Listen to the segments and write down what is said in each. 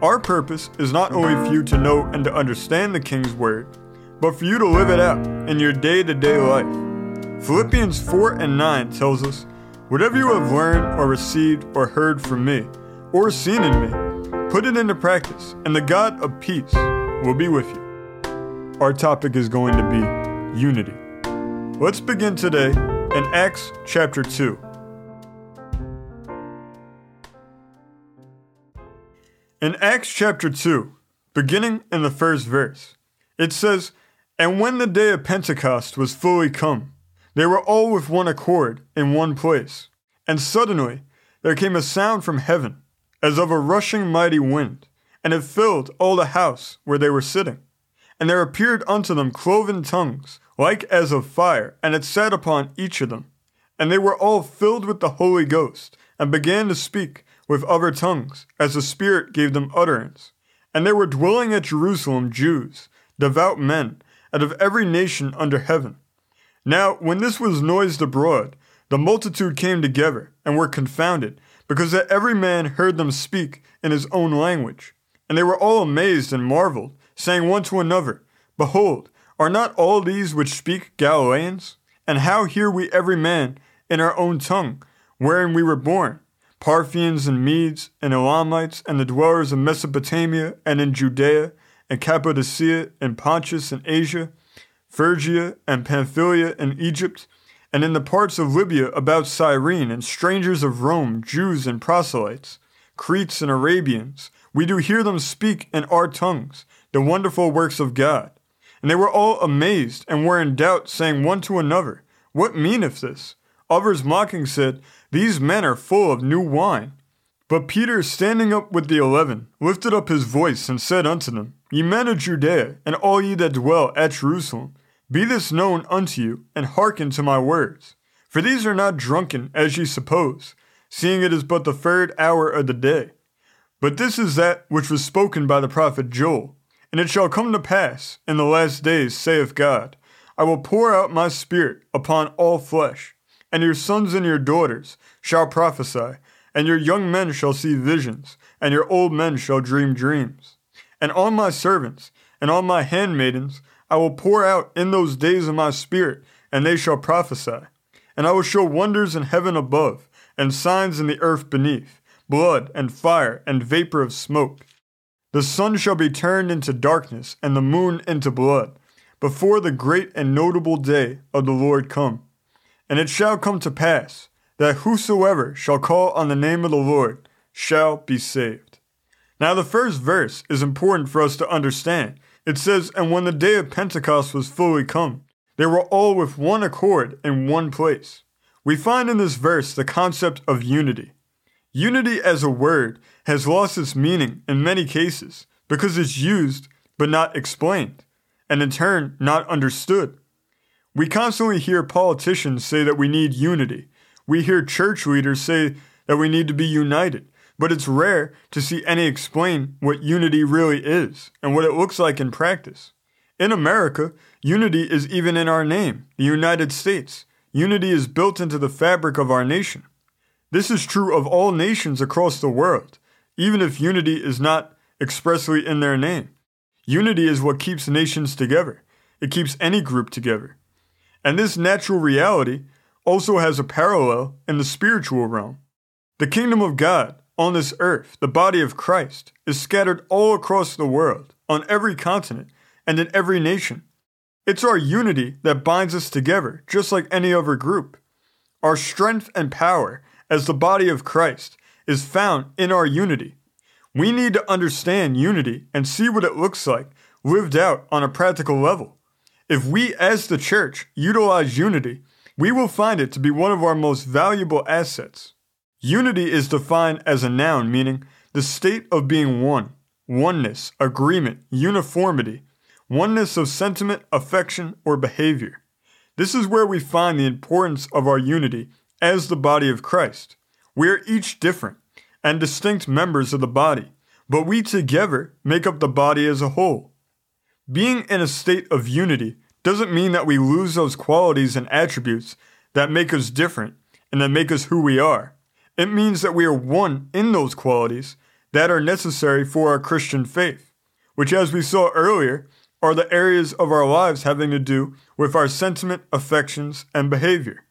Our purpose is not only for you to know and to understand the King's Word, but for you to live it out in your day to day life. Philippians 4 and 9 tells us, Whatever you have learned or received or heard from me, or seen in me, put it into practice, and the God of peace will be with you. Our topic is going to be unity. Let's begin today in Acts chapter 2. In Acts chapter 2, beginning in the first verse, it says, And when the day of Pentecost was fully come, they were all with one accord in one place. And suddenly there came a sound from heaven, as of a rushing mighty wind, and it filled all the house where they were sitting. And there appeared unto them cloven tongues, like as of fire, and it sat upon each of them. And they were all filled with the Holy Ghost, and began to speak with other tongues, as the Spirit gave them utterance. And there were dwelling at Jerusalem Jews, devout men, out of every nation under heaven. Now, when this was noised abroad, the multitude came together, and were confounded, because that every man heard them speak in his own language. And they were all amazed and marveled, saying one to another, Behold, are not all these which speak Galileans? And how hear we every man in our own tongue, wherein we were born? Parthians and Medes and Elamites and the dwellers of Mesopotamia and in Judea and Cappadocia and Pontus and Asia, Phrygia and Pamphylia and Egypt, and in the parts of Libya about Cyrene, and strangers of Rome, Jews and proselytes, Cretes and Arabians, we do hear them speak in our tongues the wonderful works of God. And they were all amazed and were in doubt, saying one to another, What meaneth this? Others mocking said, These men are full of new wine. But Peter, standing up with the eleven, lifted up his voice and said unto them, Ye men of Judea, and all ye that dwell at Jerusalem, be this known unto you, and hearken to my words. For these are not drunken, as ye suppose, seeing it is but the third hour of the day. But this is that which was spoken by the prophet Joel. And it shall come to pass, in the last days, saith God, I will pour out my spirit upon all flesh, and your sons and your daughters shall prophesy, and your young men shall see visions, and your old men shall dream dreams. And on my servants and on my handmaidens I will pour out in those days of my spirit, and they shall prophesy. And I will show wonders in heaven above, and signs in the earth beneath, blood and fire and vapor of smoke. The sun shall be turned into darkness, and the moon into blood, before the great and notable day of the Lord come. And it shall come to pass, that whosoever shall call on the name of the Lord shall be saved. Now, the first verse is important for us to understand. It says, And when the day of Pentecost was fully come, they were all with one accord in one place. We find in this verse the concept of unity. Unity as a word has lost its meaning in many cases because it's used but not explained, and in turn not understood. We constantly hear politicians say that we need unity. We hear church leaders say that we need to be united, but it's rare to see any explain what unity really is and what it looks like in practice. In America, unity is even in our name, the United States. Unity is built into the fabric of our nation. This is true of all nations across the world even if unity is not expressly in their name. Unity is what keeps nations together, it keeps any group together. And this natural reality also has a parallel in the spiritual realm. The kingdom of God on this earth, the body of Christ, is scattered all across the world, on every continent, and in every nation. It's our unity that binds us together, just like any other group. Our strength and power as the body of Christ is found in our unity. We need to understand unity and see what it looks like lived out on a practical level. If we as the church utilize unity, we will find it to be one of our most valuable assets. Unity is defined as a noun meaning the state of being one, oneness, agreement, uniformity, oneness of sentiment, affection, or behavior. This is where we find the importance of our unity as the body of Christ. We are each different and distinct members of the body, but we together make up the body as a whole. Being in a state of unity doesn't mean that we lose those qualities and attributes that make us different and that make us who we are. It means that we are one in those qualities that are necessary for our Christian faith, which, as we saw earlier, are the areas of our lives having to do with our sentiment, affections, and behavior.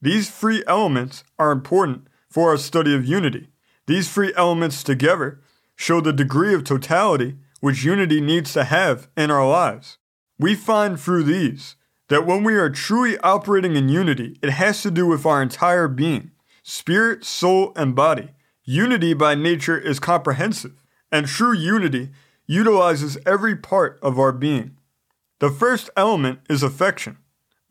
These three elements are important for our study of unity. These three elements together show the degree of totality which unity needs to have in our lives. We find through these that when we are truly operating in unity, it has to do with our entire being spirit, soul, and body. Unity by nature is comprehensive, and true unity utilizes every part of our being. The first element is affection.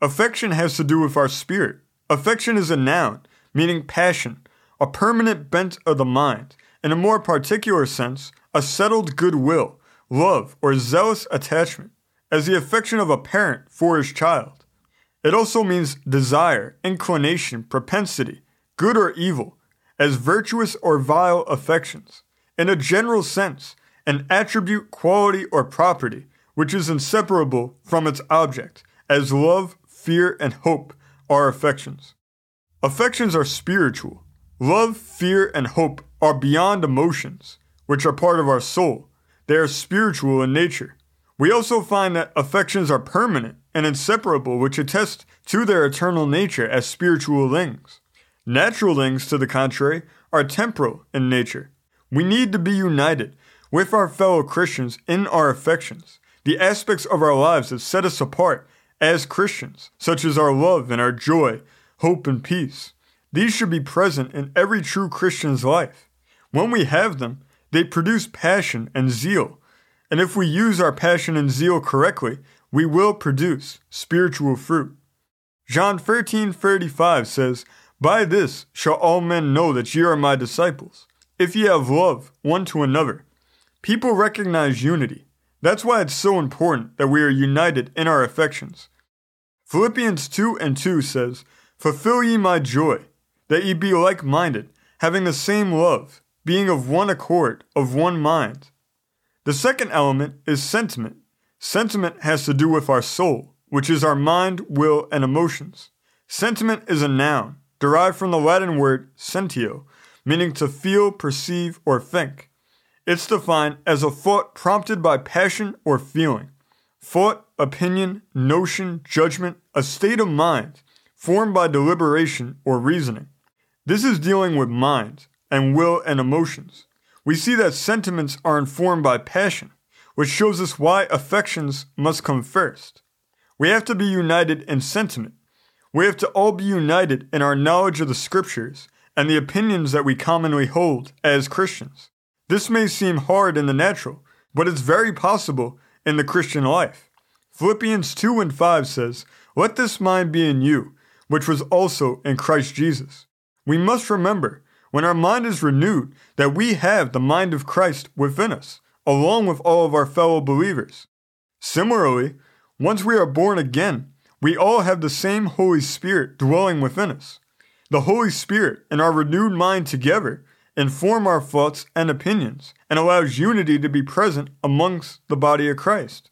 Affection has to do with our spirit. Affection is a noun, meaning passion, a permanent bent of the mind, in a more particular sense, a settled goodwill, love, or zealous attachment, as the affection of a parent for his child. It also means desire, inclination, propensity, good or evil, as virtuous or vile affections. In a general sense, an attribute, quality, or property which is inseparable from its object, as love, fear, and hope are affections. Affections are spiritual. Love, fear, and hope are beyond emotions, which are part of our soul. They are spiritual in nature. We also find that affections are permanent and inseparable, which attest to their eternal nature as spiritual things. Natural things, to the contrary, are temporal in nature. We need to be united with our fellow Christians in our affections, the aspects of our lives that set us apart as Christians, such as our love and our joy, hope and peace. These should be present in every true Christian's life. When we have them, they produce passion and zeal. And if we use our passion and zeal correctly, we will produce spiritual fruit. John 13:35 says, by this shall all men know that ye are my disciples, if ye have love one to another. People recognize unity. That's why it's so important that we are united in our affections. Philippians 2 and 2 says, Fulfill ye my joy, that ye be like minded, having the same love, being of one accord, of one mind. The second element is sentiment. Sentiment has to do with our soul, which is our mind, will, and emotions. Sentiment is a noun derived from the Latin word sentio, meaning to feel, perceive, or think. It's defined as a thought prompted by passion or feeling. Thought, opinion, notion, judgment, a state of mind formed by deliberation or reasoning. This is dealing with mind and will and emotions. We see that sentiments are informed by passion, which shows us why affections must come first. We have to be united in sentiment, we have to all be united in our knowledge of the scriptures and the opinions that we commonly hold as Christians. This may seem hard in the natural, but it's very possible in the Christian life. Philippians 2 and 5 says, Let this mind be in you, which was also in Christ Jesus. We must remember, when our mind is renewed, that we have the mind of Christ within us, along with all of our fellow believers. Similarly, once we are born again, we all have the same Holy Spirit dwelling within us. The Holy Spirit and our renewed mind together inform our thoughts and opinions and allows unity to be present amongst the body of Christ.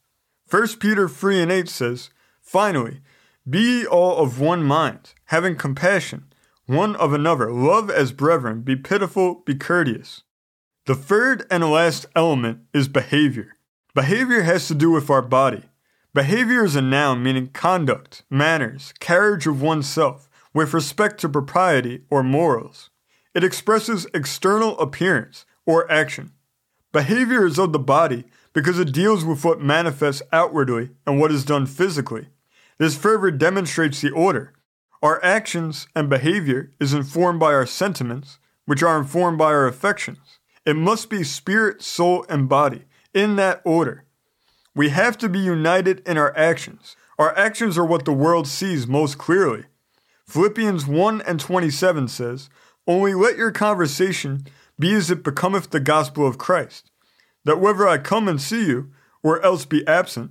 1 Peter 3 and 8 says, Finally, be ye all of one mind, having compassion one of another, love as brethren, be pitiful, be courteous. The third and last element is behavior. Behavior has to do with our body. Behavior is a noun meaning conduct, manners, carriage of oneself with respect to propriety or morals. It expresses external appearance or action. Behavior is of the body because it deals with what manifests outwardly and what is done physically. This further demonstrates the order. Our actions and behavior is informed by our sentiments, which are informed by our affections. It must be spirit, soul, and body in that order. We have to be united in our actions. Our actions are what the world sees most clearly. Philippians 1 and 27 says, Only let your conversation be as it becometh the gospel of Christ, that whether I come and see you, or else be absent,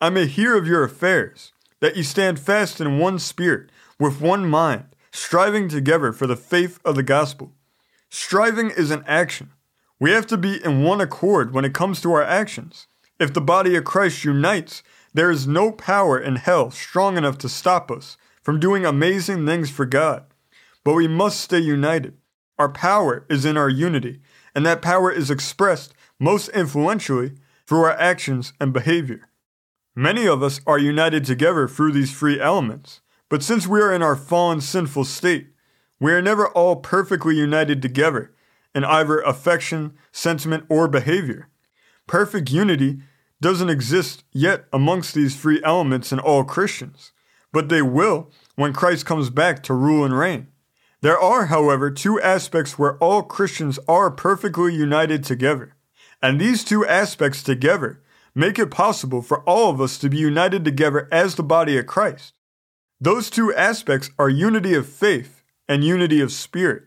I may hear of your affairs, that ye stand fast in one spirit, with one mind, striving together for the faith of the gospel. Striving is an action. We have to be in one accord when it comes to our actions. If the body of Christ unites, there is no power in hell strong enough to stop us from doing amazing things for God. But we must stay united. Our power is in our unity, and that power is expressed most influentially through our actions and behavior. Many of us are united together through these three elements, but since we are in our fallen sinful state, we are never all perfectly united together in either affection, sentiment, or behavior. Perfect unity doesn't exist yet amongst these three elements in all Christians, but they will when Christ comes back to rule and reign. There are, however, two aspects where all Christians are perfectly united together. And these two aspects together make it possible for all of us to be united together as the body of Christ. Those two aspects are unity of faith and unity of spirit.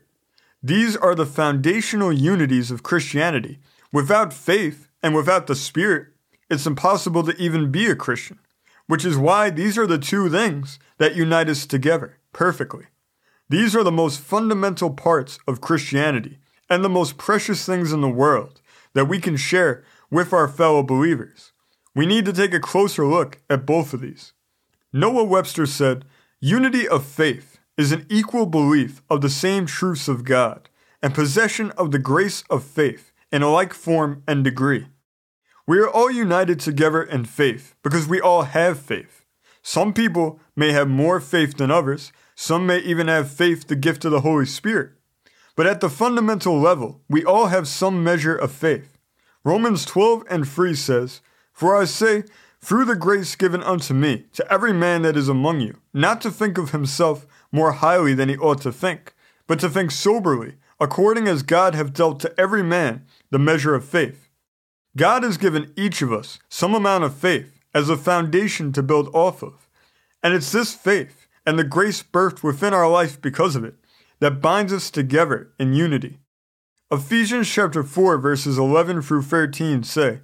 These are the foundational unities of Christianity. Without faith and without the spirit, it's impossible to even be a Christian, which is why these are the two things that unite us together perfectly. These are the most fundamental parts of Christianity and the most precious things in the world that we can share with our fellow believers. We need to take a closer look at both of these. Noah Webster said, Unity of faith is an equal belief of the same truths of God and possession of the grace of faith in a like form and degree. We are all united together in faith because we all have faith. Some people may have more faith than others, some may even have faith, the gift of the Holy Spirit. But at the fundamental level, we all have some measure of faith. Romans 12 and 3 says, For I say, through the grace given unto me, to every man that is among you, not to think of himself more highly than he ought to think, but to think soberly, according as God hath dealt to every man the measure of faith. God has given each of us some amount of faith as a foundation to build off of. And it's this faith and the grace birthed within our life because of it that binds us together in unity. Ephesians chapter 4 verses 11 through 13 say,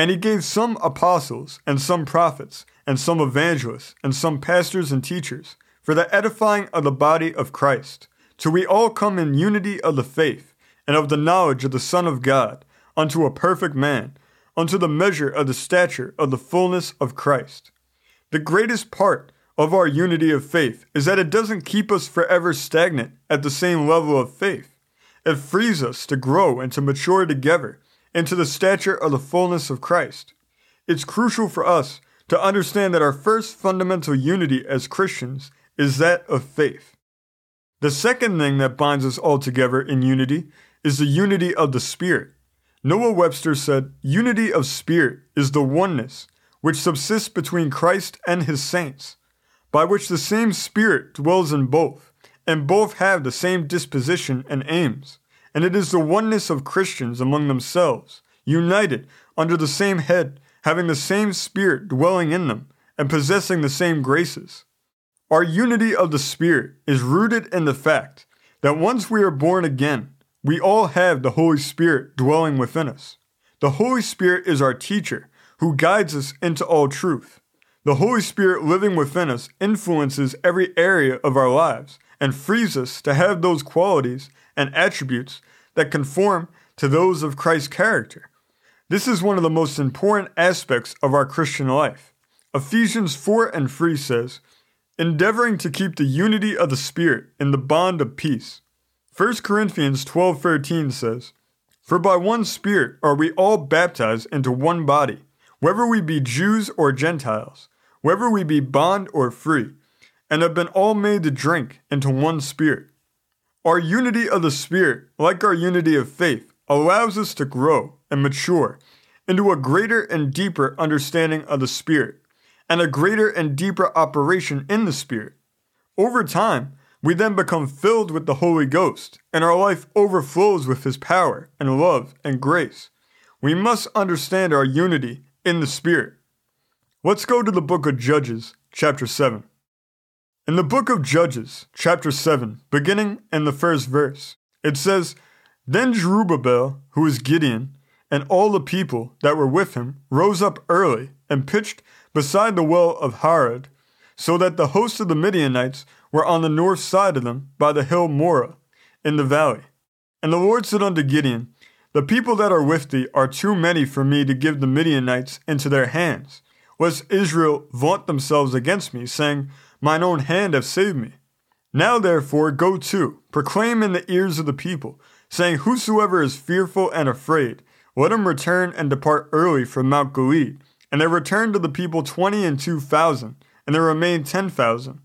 And he gave some apostles and some prophets and some evangelists and some pastors and teachers for the edifying of the body of Christ, till we all come in unity of the faith and of the knowledge of the Son of God, unto a perfect man, unto the measure of the stature of the fullness of Christ. The greatest part of our unity of faith is that it doesn't keep us forever stagnant at the same level of faith. It frees us to grow and to mature together into the stature of the fullness of Christ. It's crucial for us to understand that our first fundamental unity as Christians is that of faith. The second thing that binds us all together in unity is the unity of the Spirit. Noah Webster said, Unity of spirit is the oneness which subsists between Christ and his saints, by which the same Spirit dwells in both, and both have the same disposition and aims. And it is the oneness of Christians among themselves, united under the same head, having the same Spirit dwelling in them, and possessing the same graces. Our unity of the Spirit is rooted in the fact that once we are born again, we all have the Holy Spirit dwelling within us. The Holy Spirit is our teacher who guides us into all truth. The Holy Spirit living within us influences every area of our lives and frees us to have those qualities and attributes that conform to those of Christ's character. This is one of the most important aspects of our Christian life. Ephesians 4 and 3 says, Endeavoring to keep the unity of the Spirit in the bond of peace. 1 Corinthians 12:13 says, "For by one spirit are we all baptized into one body, whether we be Jews or Gentiles, whether we be bond or free, and have been all made to drink into one spirit." Our unity of the spirit, like our unity of faith, allows us to grow and mature into a greater and deeper understanding of the spirit and a greater and deeper operation in the spirit. Over time, we then become filled with the Holy Ghost, and our life overflows with His power and love and grace. We must understand our unity in the Spirit. Let's go to the book of Judges, chapter 7. In the book of Judges, chapter 7, beginning in the first verse, it says, Then Jerubbaal, who is Gideon, and all the people that were with him rose up early and pitched beside the well of Harod, so that the host of the Midianites were on the north side of them by the hill Moreh in the valley. And the Lord said unto Gideon, The people that are with thee are too many for me to give the Midianites into their hands, lest Israel vaunt themselves against me, saying, Mine own hand have saved me. Now therefore go to, proclaim in the ears of the people, saying, Whosoever is fearful and afraid, let him return and depart early from Mount Gilead. And there returned to the people twenty and two thousand, and there remained ten thousand.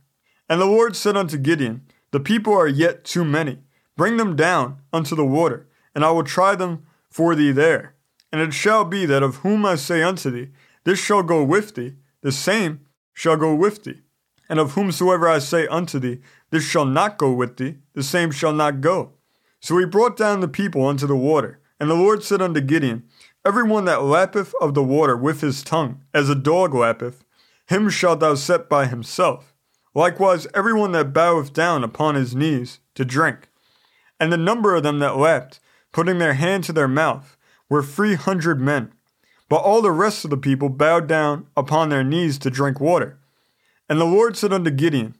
And the Lord said unto Gideon, The people are yet too many. Bring them down unto the water, and I will try them for thee there. And it shall be that of whom I say unto thee, This shall go with thee, the same shall go with thee. And of whomsoever I say unto thee, This shall not go with thee, the same shall not go. So he brought down the people unto the water. And the Lord said unto Gideon, Every one that lappeth of the water with his tongue, as a dog lappeth, him shalt thou set by himself. Likewise, every one that boweth down upon his knees to drink. And the number of them that lapped, putting their hand to their mouth, were three hundred men. But all the rest of the people bowed down upon their knees to drink water. And the Lord said unto Gideon,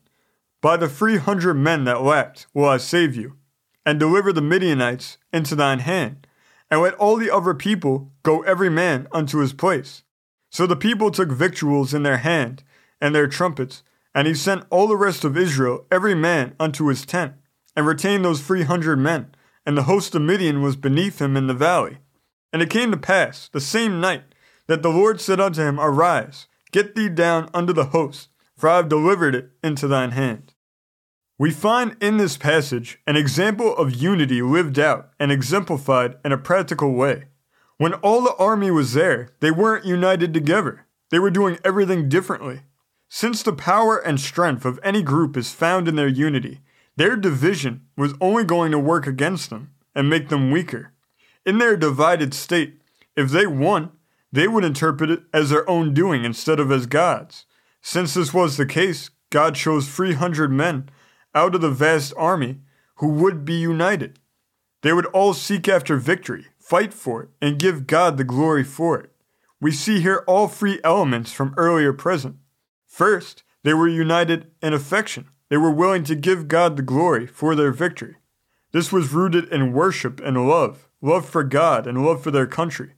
By the three hundred men that lapped will I save you, and deliver the Midianites into thine hand, and let all the other people go every man unto his place. So the people took victuals in their hand, and their trumpets, and he sent all the rest of Israel every man unto his tent and retained those three hundred men, and the host of Midian was beneath him in the valley. And it came to pass, the same night, that the Lord said unto him, Arise, get thee down unto the host, for I have delivered it into thine hand. We find in this passage an example of unity lived out and exemplified in a practical way. When all the army was there, they weren't united together. They were doing everything differently. Since the power and strength of any group is found in their unity, their division was only going to work against them and make them weaker. In their divided state, if they won, they would interpret it as their own doing instead of as God's. Since this was the case, God chose 300 men out of the vast army who would be united. They would all seek after victory, fight for it, and give God the glory for it. We see here all three elements from earlier present. First, they were united in affection. They were willing to give God the glory for their victory. This was rooted in worship and love, love for God and love for their country.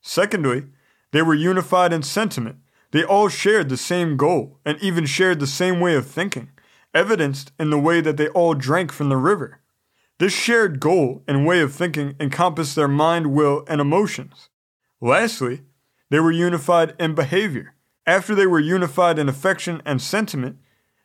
Secondly, they were unified in sentiment. They all shared the same goal and even shared the same way of thinking, evidenced in the way that they all drank from the river. This shared goal and way of thinking encompassed their mind, will, and emotions. Lastly, they were unified in behavior. After they were unified in affection and sentiment,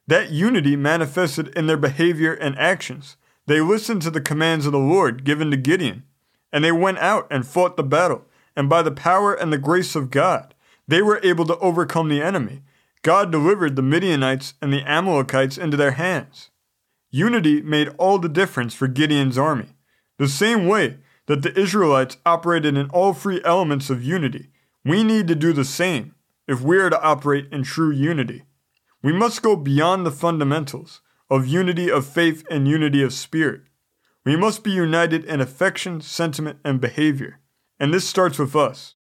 that unity manifested in their behavior and actions. They listened to the commands of the Lord given to Gideon, and they went out and fought the battle, and by the power and the grace of God, they were able to overcome the enemy. God delivered the Midianites and the Amalekites into their hands. Unity made all the difference for Gideon's army. The same way that the Israelites operated in all three elements of unity, we need to do the same if we are to operate in true unity. We must go beyond the fundamentals of unity of faith and unity of spirit. We must be united in affection, sentiment, and behavior. And this starts with us.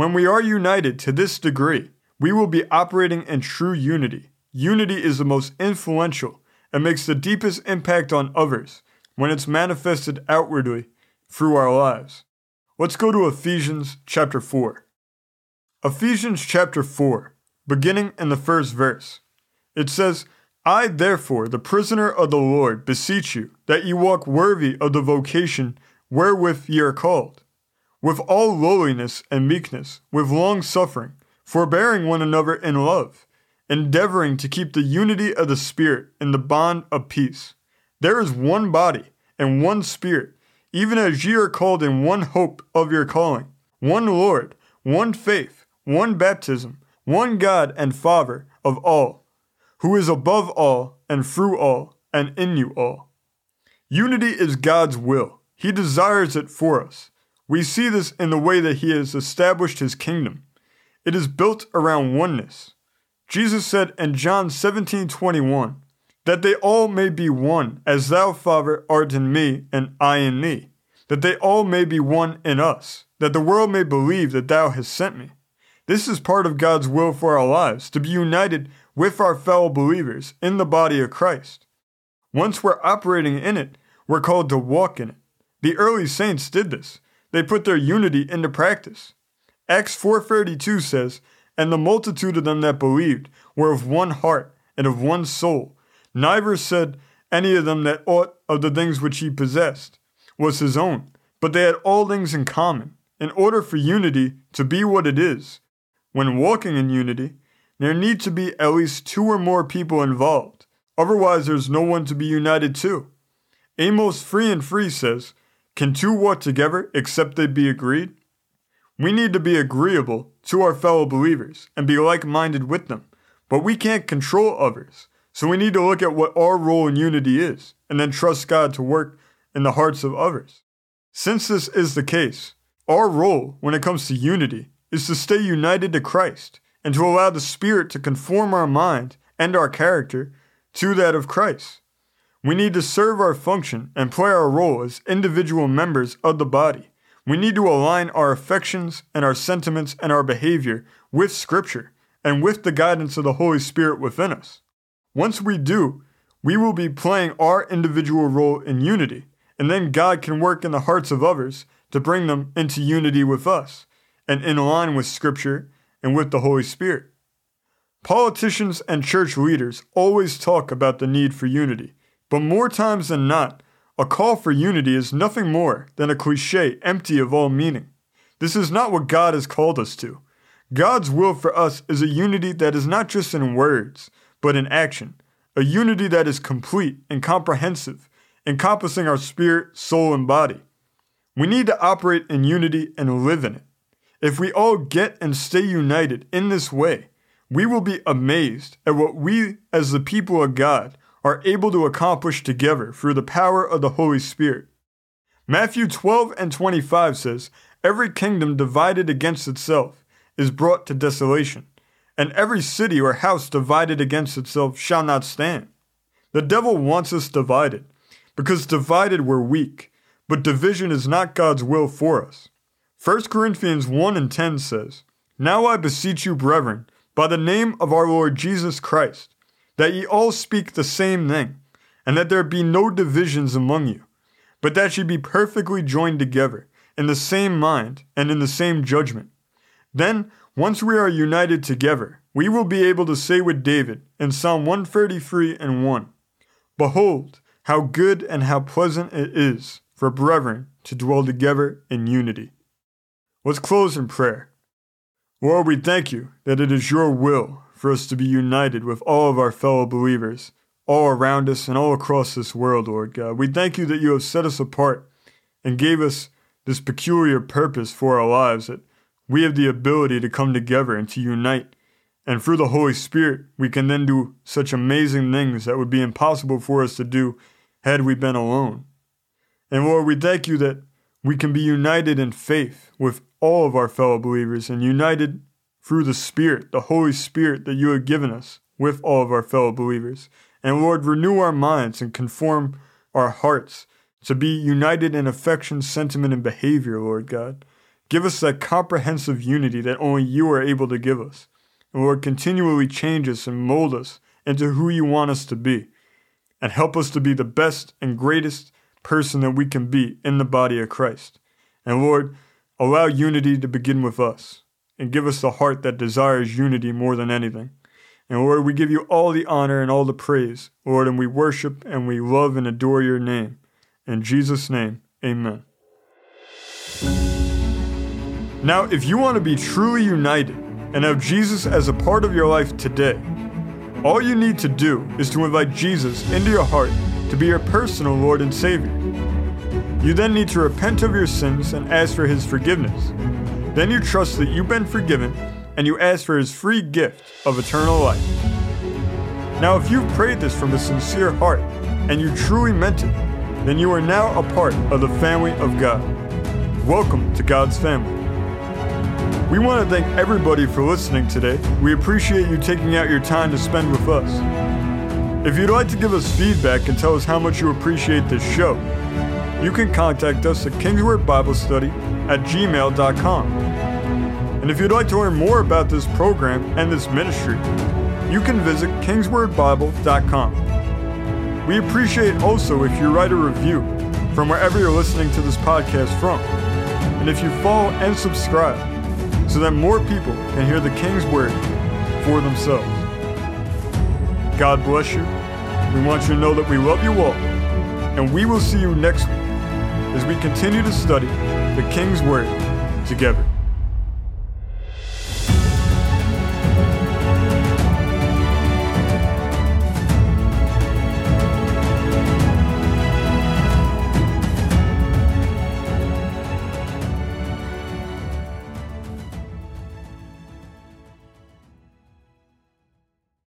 When we are united to this degree, we will be operating in true unity. Unity is the most influential and makes the deepest impact on others when it's manifested outwardly through our lives. Let's go to Ephesians chapter 4. Ephesians chapter 4 beginning in the first verse. It says, I therefore, the prisoner of the Lord, beseech you that ye walk worthy of the vocation wherewith ye are called, with all lowliness and meekness, with long suffering, forbearing one another in love, endeavoring to keep the unity of the Spirit in the bond of peace. There is one body and one Spirit, even as ye are called in one hope of your calling, one Lord, one faith, one baptism one God and Father of all, who is above all and through all and in you all. Unity is God's will. He desires it for us. We see this in the way that He has established His kingdom. It is built around oneness. Jesus said in John 17 21, that they all may be one, as thou, Father, art in me, and I in thee, that they all may be one in us, that the world may believe that thou hast sent me. This is part of God's will for our lives, to be united with our fellow believers in the body of Christ. Once we're operating in it, we're called to walk in it. The early saints did this. They put their unity into practice. Acts 4:32 says, "And the multitude of them that believed were of one heart and of one soul. Neither said any of them that aught of the things which he possessed was his own, but they had all things in common. In order for unity to be what it is, when walking in unity, there need to be at least two or more people involved. Otherwise, there's no one to be united to. Amos 3 and 3 says, Can two walk together except they be agreed? We need to be agreeable to our fellow believers and be like minded with them, but we can't control others. So we need to look at what our role in unity is and then trust God to work in the hearts of others. Since this is the case, our role when it comes to unity is to stay united to Christ and to allow the Spirit to conform our mind and our character to that of Christ. We need to serve our function and play our role as individual members of the body. We need to align our affections and our sentiments and our behavior with Scripture and with the guidance of the Holy Spirit within us. Once we do, we will be playing our individual role in unity, and then God can work in the hearts of others to bring them into unity with us and in line with Scripture and with the Holy Spirit. Politicians and church leaders always talk about the need for unity, but more times than not, a call for unity is nothing more than a cliche empty of all meaning. This is not what God has called us to. God's will for us is a unity that is not just in words, but in action, a unity that is complete and comprehensive, encompassing our spirit, soul, and body. We need to operate in unity and live in it. If we all get and stay united in this way, we will be amazed at what we, as the people of God, are able to accomplish together through the power of the Holy Spirit. Matthew 12 and 25 says, Every kingdom divided against itself is brought to desolation, and every city or house divided against itself shall not stand. The devil wants us divided, because divided we're weak, but division is not God's will for us. 1 Corinthians 1 and 10 says, Now I beseech you, brethren, by the name of our Lord Jesus Christ, that ye all speak the same thing, and that there be no divisions among you, but that ye be perfectly joined together, in the same mind and in the same judgment. Then, once we are united together, we will be able to say with David in Psalm 133 and 1 Behold, how good and how pleasant it is for brethren to dwell together in unity. Let's close in prayer. Lord, we thank you that it is your will for us to be united with all of our fellow believers, all around us and all across this world, Lord God. We thank you that you have set us apart and gave us this peculiar purpose for our lives, that we have the ability to come together and to unite. And through the Holy Spirit, we can then do such amazing things that would be impossible for us to do had we been alone. And Lord, we thank you that we can be united in faith with all of our fellow believers and united through the Spirit, the Holy Spirit that you have given us with all of our fellow believers. And Lord, renew our minds and conform our hearts to be united in affection, sentiment, and behavior, Lord God. Give us that comprehensive unity that only you are able to give us. And Lord, continually change us and mold us into who you want us to be. And help us to be the best and greatest person that we can be in the body of Christ. And Lord, allow unity to begin with us and give us the heart that desires unity more than anything. And Lord, we give you all the honor and all the praise, Lord, and we worship and we love and adore your name. In Jesus' name, amen. Now, if you want to be truly united and have Jesus as a part of your life today, all you need to do is to invite Jesus into your heart to be your personal Lord and Savior. You then need to repent of your sins and ask for His forgiveness. Then you trust that you've been forgiven and you ask for His free gift of eternal life. Now, if you've prayed this from a sincere heart and you truly meant it, then you are now a part of the family of God. Welcome to God's family. We want to thank everybody for listening today. We appreciate you taking out your time to spend with us. If you'd like to give us feedback and tell us how much you appreciate this show, you can contact us at Kingsword Bible Study at gmail.com. And if you'd like to learn more about this program and this ministry, you can visit kingswordbible.com. We appreciate also if you write a review from wherever you're listening to this podcast from, and if you follow and subscribe so that more people can hear the King's Word for themselves. God bless you. We want you to know that we love you all, and we will see you next week as we continue to study the King's Word together.